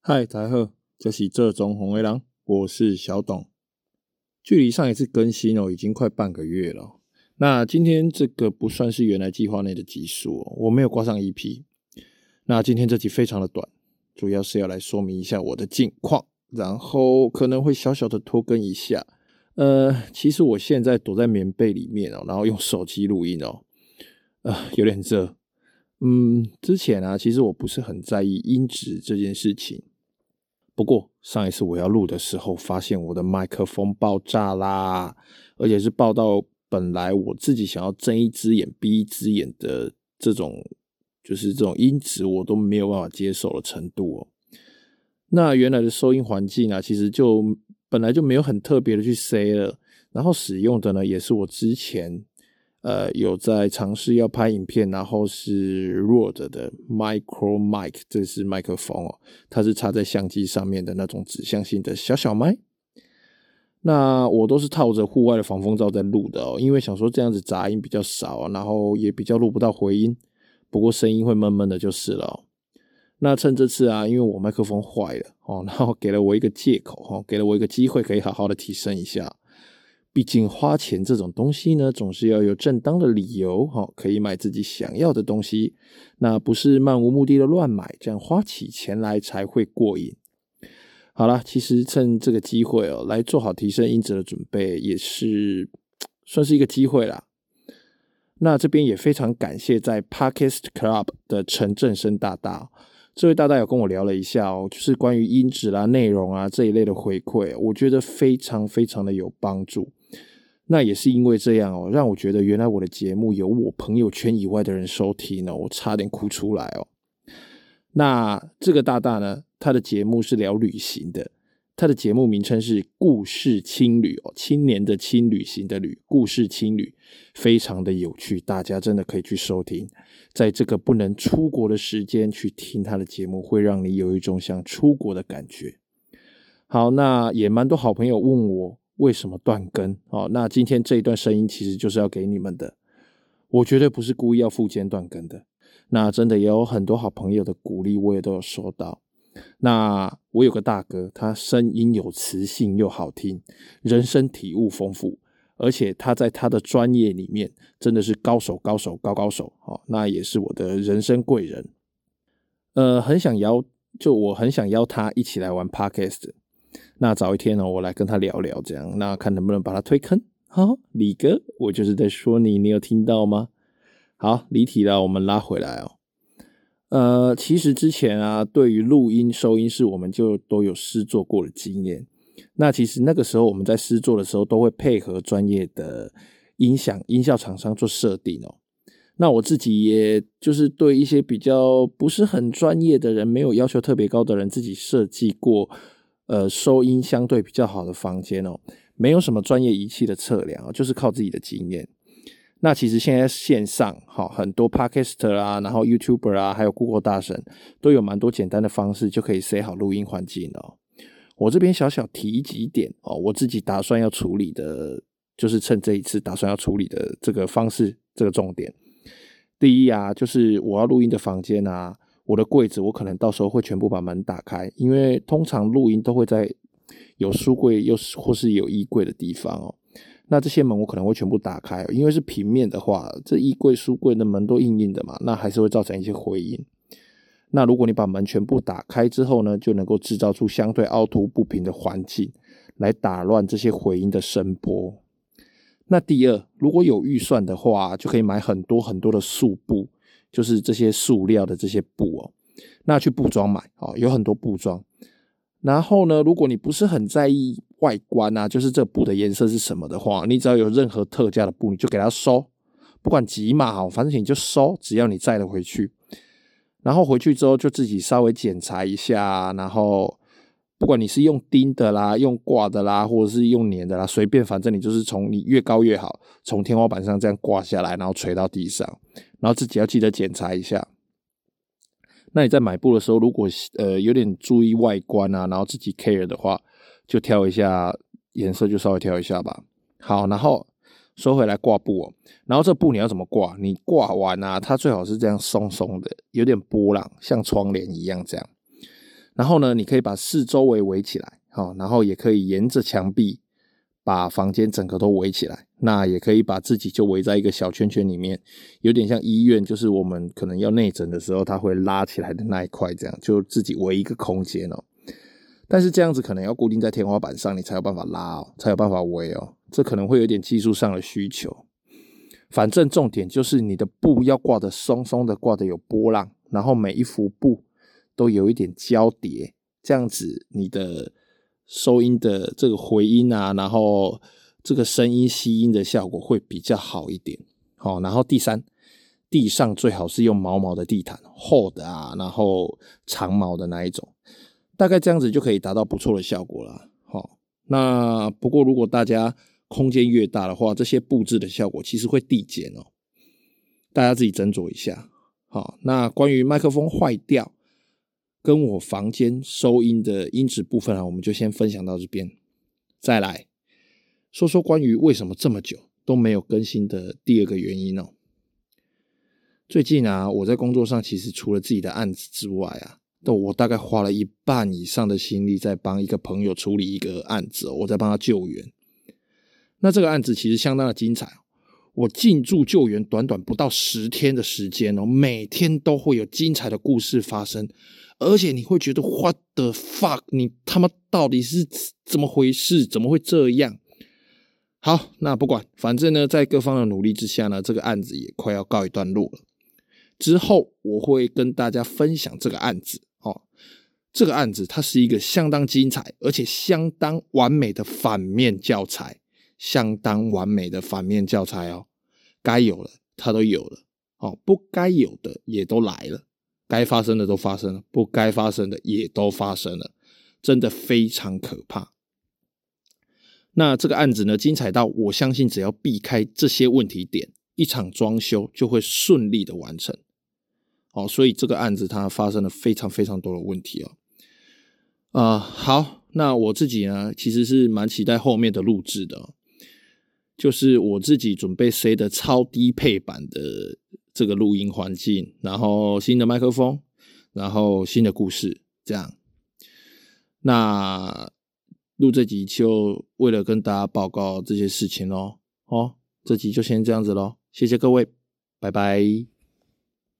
嗨，大家好，这是这种红卫狼，我是小董。距离上一次更新哦，已经快半个月了。那今天这个不算是原来计划内的集数哦，我没有挂上 EP。那今天这集非常的短，主要是要来说明一下我的近况，然后可能会小小的拖更一下。呃，其实我现在躲在棉被里面哦，然后用手机录音哦，呃，有点热。嗯，之前啊，其实我不是很在意音质这件事情。不过上一次我要录的时候，发现我的麦克风爆炸啦，而且是爆到本来我自己想要睁一只眼闭一只眼的这种，就是这种音质我都没有办法接受的程度哦。那原来的收音环境啊，其实就本来就没有很特别的去塞了，然后使用的呢，也是我之前。呃，有在尝试要拍影片，然后是 Rode 的 Micro Mic，这是麦克风哦，它是插在相机上面的那种指向性的小小麦。那我都是套着户外的防风罩在录的哦，因为想说这样子杂音比较少，然后也比较录不到回音，不过声音会闷闷的，就是了。那趁这次啊，因为我麦克风坏了哦，然后给了我一个借口哦，给了我一个机会，可以好好的提升一下。毕竟花钱这种东西呢，总是要有正当的理由，哈，可以买自己想要的东西，那不是漫无目的的乱买，这样花起钱来才会过瘾。好啦，其实趁这个机会哦，来做好提升音质的准备，也是 算是一个机会啦。那这边也非常感谢在 p a r k e s t Club 的陈振生大大。这位大大有跟我聊了一下哦，就是关于音质啦、内容啊这一类的回馈，我觉得非常非常的有帮助。那也是因为这样哦，让我觉得原来我的节目有我朋友圈以外的人收听呢，我差点哭出来哦。那这个大大呢，他的节目是聊旅行的，他的节目名称是故事青旅哦，青年的青，旅行的旅，故事青旅，非常的有趣，大家真的可以去收听。在这个不能出国的时间去听他的节目，会让你有一种想出国的感觉。好，那也蛮多好朋友问我为什么断更。哦，那今天这一段声音其实就是要给你们的，我绝对不是故意要负肩断更的。那真的也有很多好朋友的鼓励，我也都有收到。那我有个大哥，他声音有磁性又好听，人生体悟丰富。而且他在他的专业里面真的是高手，高手，高高手，哦，那也是我的人生贵人。呃，很想邀，就我很想邀他一起来玩 Podcast。那早一天呢，我来跟他聊聊，这样，那看能不能把他推坑。好，李哥，我就是在说你，你有听到吗？好，离题了，我们拉回来哦。呃，其实之前啊，对于录音收音室，我们就都有试做过的经验。那其实那个时候我们在试做的时候，都会配合专业的音响音效厂商做设定哦。那我自己也就是对一些比较不是很专业的人，没有要求特别高的人，自己设计过呃收音相对比较好的房间哦。没有什么专业仪器的测量，就是靠自己的经验。那其实现在线上哈很多 Podcaster 啊，然后 YouTuber 啊，还有 Google 大神都有蛮多简单的方式就可以塞好录音环境哦。我这边小小提几点哦，我自己打算要处理的，就是趁这一次打算要处理的这个方式，这个重点。第一啊，就是我要录音的房间啊，我的柜子我可能到时候会全部把门打开，因为通常录音都会在有书柜又是或是有衣柜的地方哦。那这些门我可能会全部打开，因为是平面的话，这衣柜、书柜的门都硬硬的嘛，那还是会造成一些回音。那如果你把门全部打开之后呢，就能够制造出相对凹凸不平的环境，来打乱这些回音的声波。那第二，如果有预算的话，就可以买很多很多的素布，就是这些塑料的这些布哦。那去布庄买哦，有很多布庄。然后呢，如果你不是很在意外观啊，就是这布的颜色是什么的话，你只要有任何特价的布，你就给它收，不管几码好，反正你就收，只要你载了回去。然后回去之后就自己稍微检查一下，然后不管你是用钉的啦、用挂的啦，或者是用粘的啦，随便，反正你就是从你越高越好，从天花板上这样挂下来，然后垂到地上，然后自己要记得检查一下。那你在买布的时候，如果呃有点注意外观啊，然后自己 care 的话，就挑一下颜色，就稍微挑一下吧。好，然后。收回来挂布哦，然后这布你要怎么挂？你挂完啊，它最好是这样松松的，有点波浪，像窗帘一样这样。然后呢，你可以把四周围围起来，好，然后也可以沿着墙壁把房间整个都围起来。那也可以把自己就围在一个小圈圈里面，有点像医院，就是我们可能要内诊的时候，它会拉起来的那一块，这样就自己围一个空间哦。但是这样子可能要固定在天花板上，你才有办法拉哦，才有办法围哦。这可能会有点技术上的需求。反正重点就是你的布要挂得松松的，挂得有波浪，然后每一幅布都有一点交叠，这样子你的收音的这个回音啊，然后这个声音吸音的效果会比较好一点。好，然后第三，地上最好是用毛毛的地毯，厚的啊，然后长毛的那一种，大概这样子就可以达到不错的效果了。好，那不过如果大家空间越大的话，这些布置的效果其实会递减哦。大家自己斟酌一下。好，那关于麦克风坏掉跟我房间收音的音质部分啊，我们就先分享到这边。再来说说关于为什么这么久都没有更新的第二个原因哦。最近啊，我在工作上其实除了自己的案子之外啊，都我大概花了一半以上的心力在帮一个朋友处理一个案子哦，我在帮他救援。那这个案子其实相当的精彩，我进驻救援短短不到十天的时间哦，每天都会有精彩的故事发生，而且你会觉得 What the fuck，你他妈到底是怎么回事？怎么会这样？好，那不管，反正呢，在各方的努力之下呢，这个案子也快要告一段落了。之后我会跟大家分享这个案子哦，这个案子它是一个相当精彩而且相当完美的反面教材。相当完美的反面教材哦，该有的它都有了，哦，不该有的也都来了，该发生的都发生了，不该发生的也都发生了，真的非常可怕。那这个案子呢，精彩到我相信，只要避开这些问题点，一场装修就会顺利的完成。哦，所以这个案子它发生了非常非常多的问题哦。啊、好，那我自己呢，其实是蛮期待后面的录制的。就是我自己准备塞的超低配版的这个录音环境，然后新的麦克风，然后新的故事，这样。那录这集就为了跟大家报告这些事情喽。哦，这集就先这样子喽，谢谢各位，拜拜。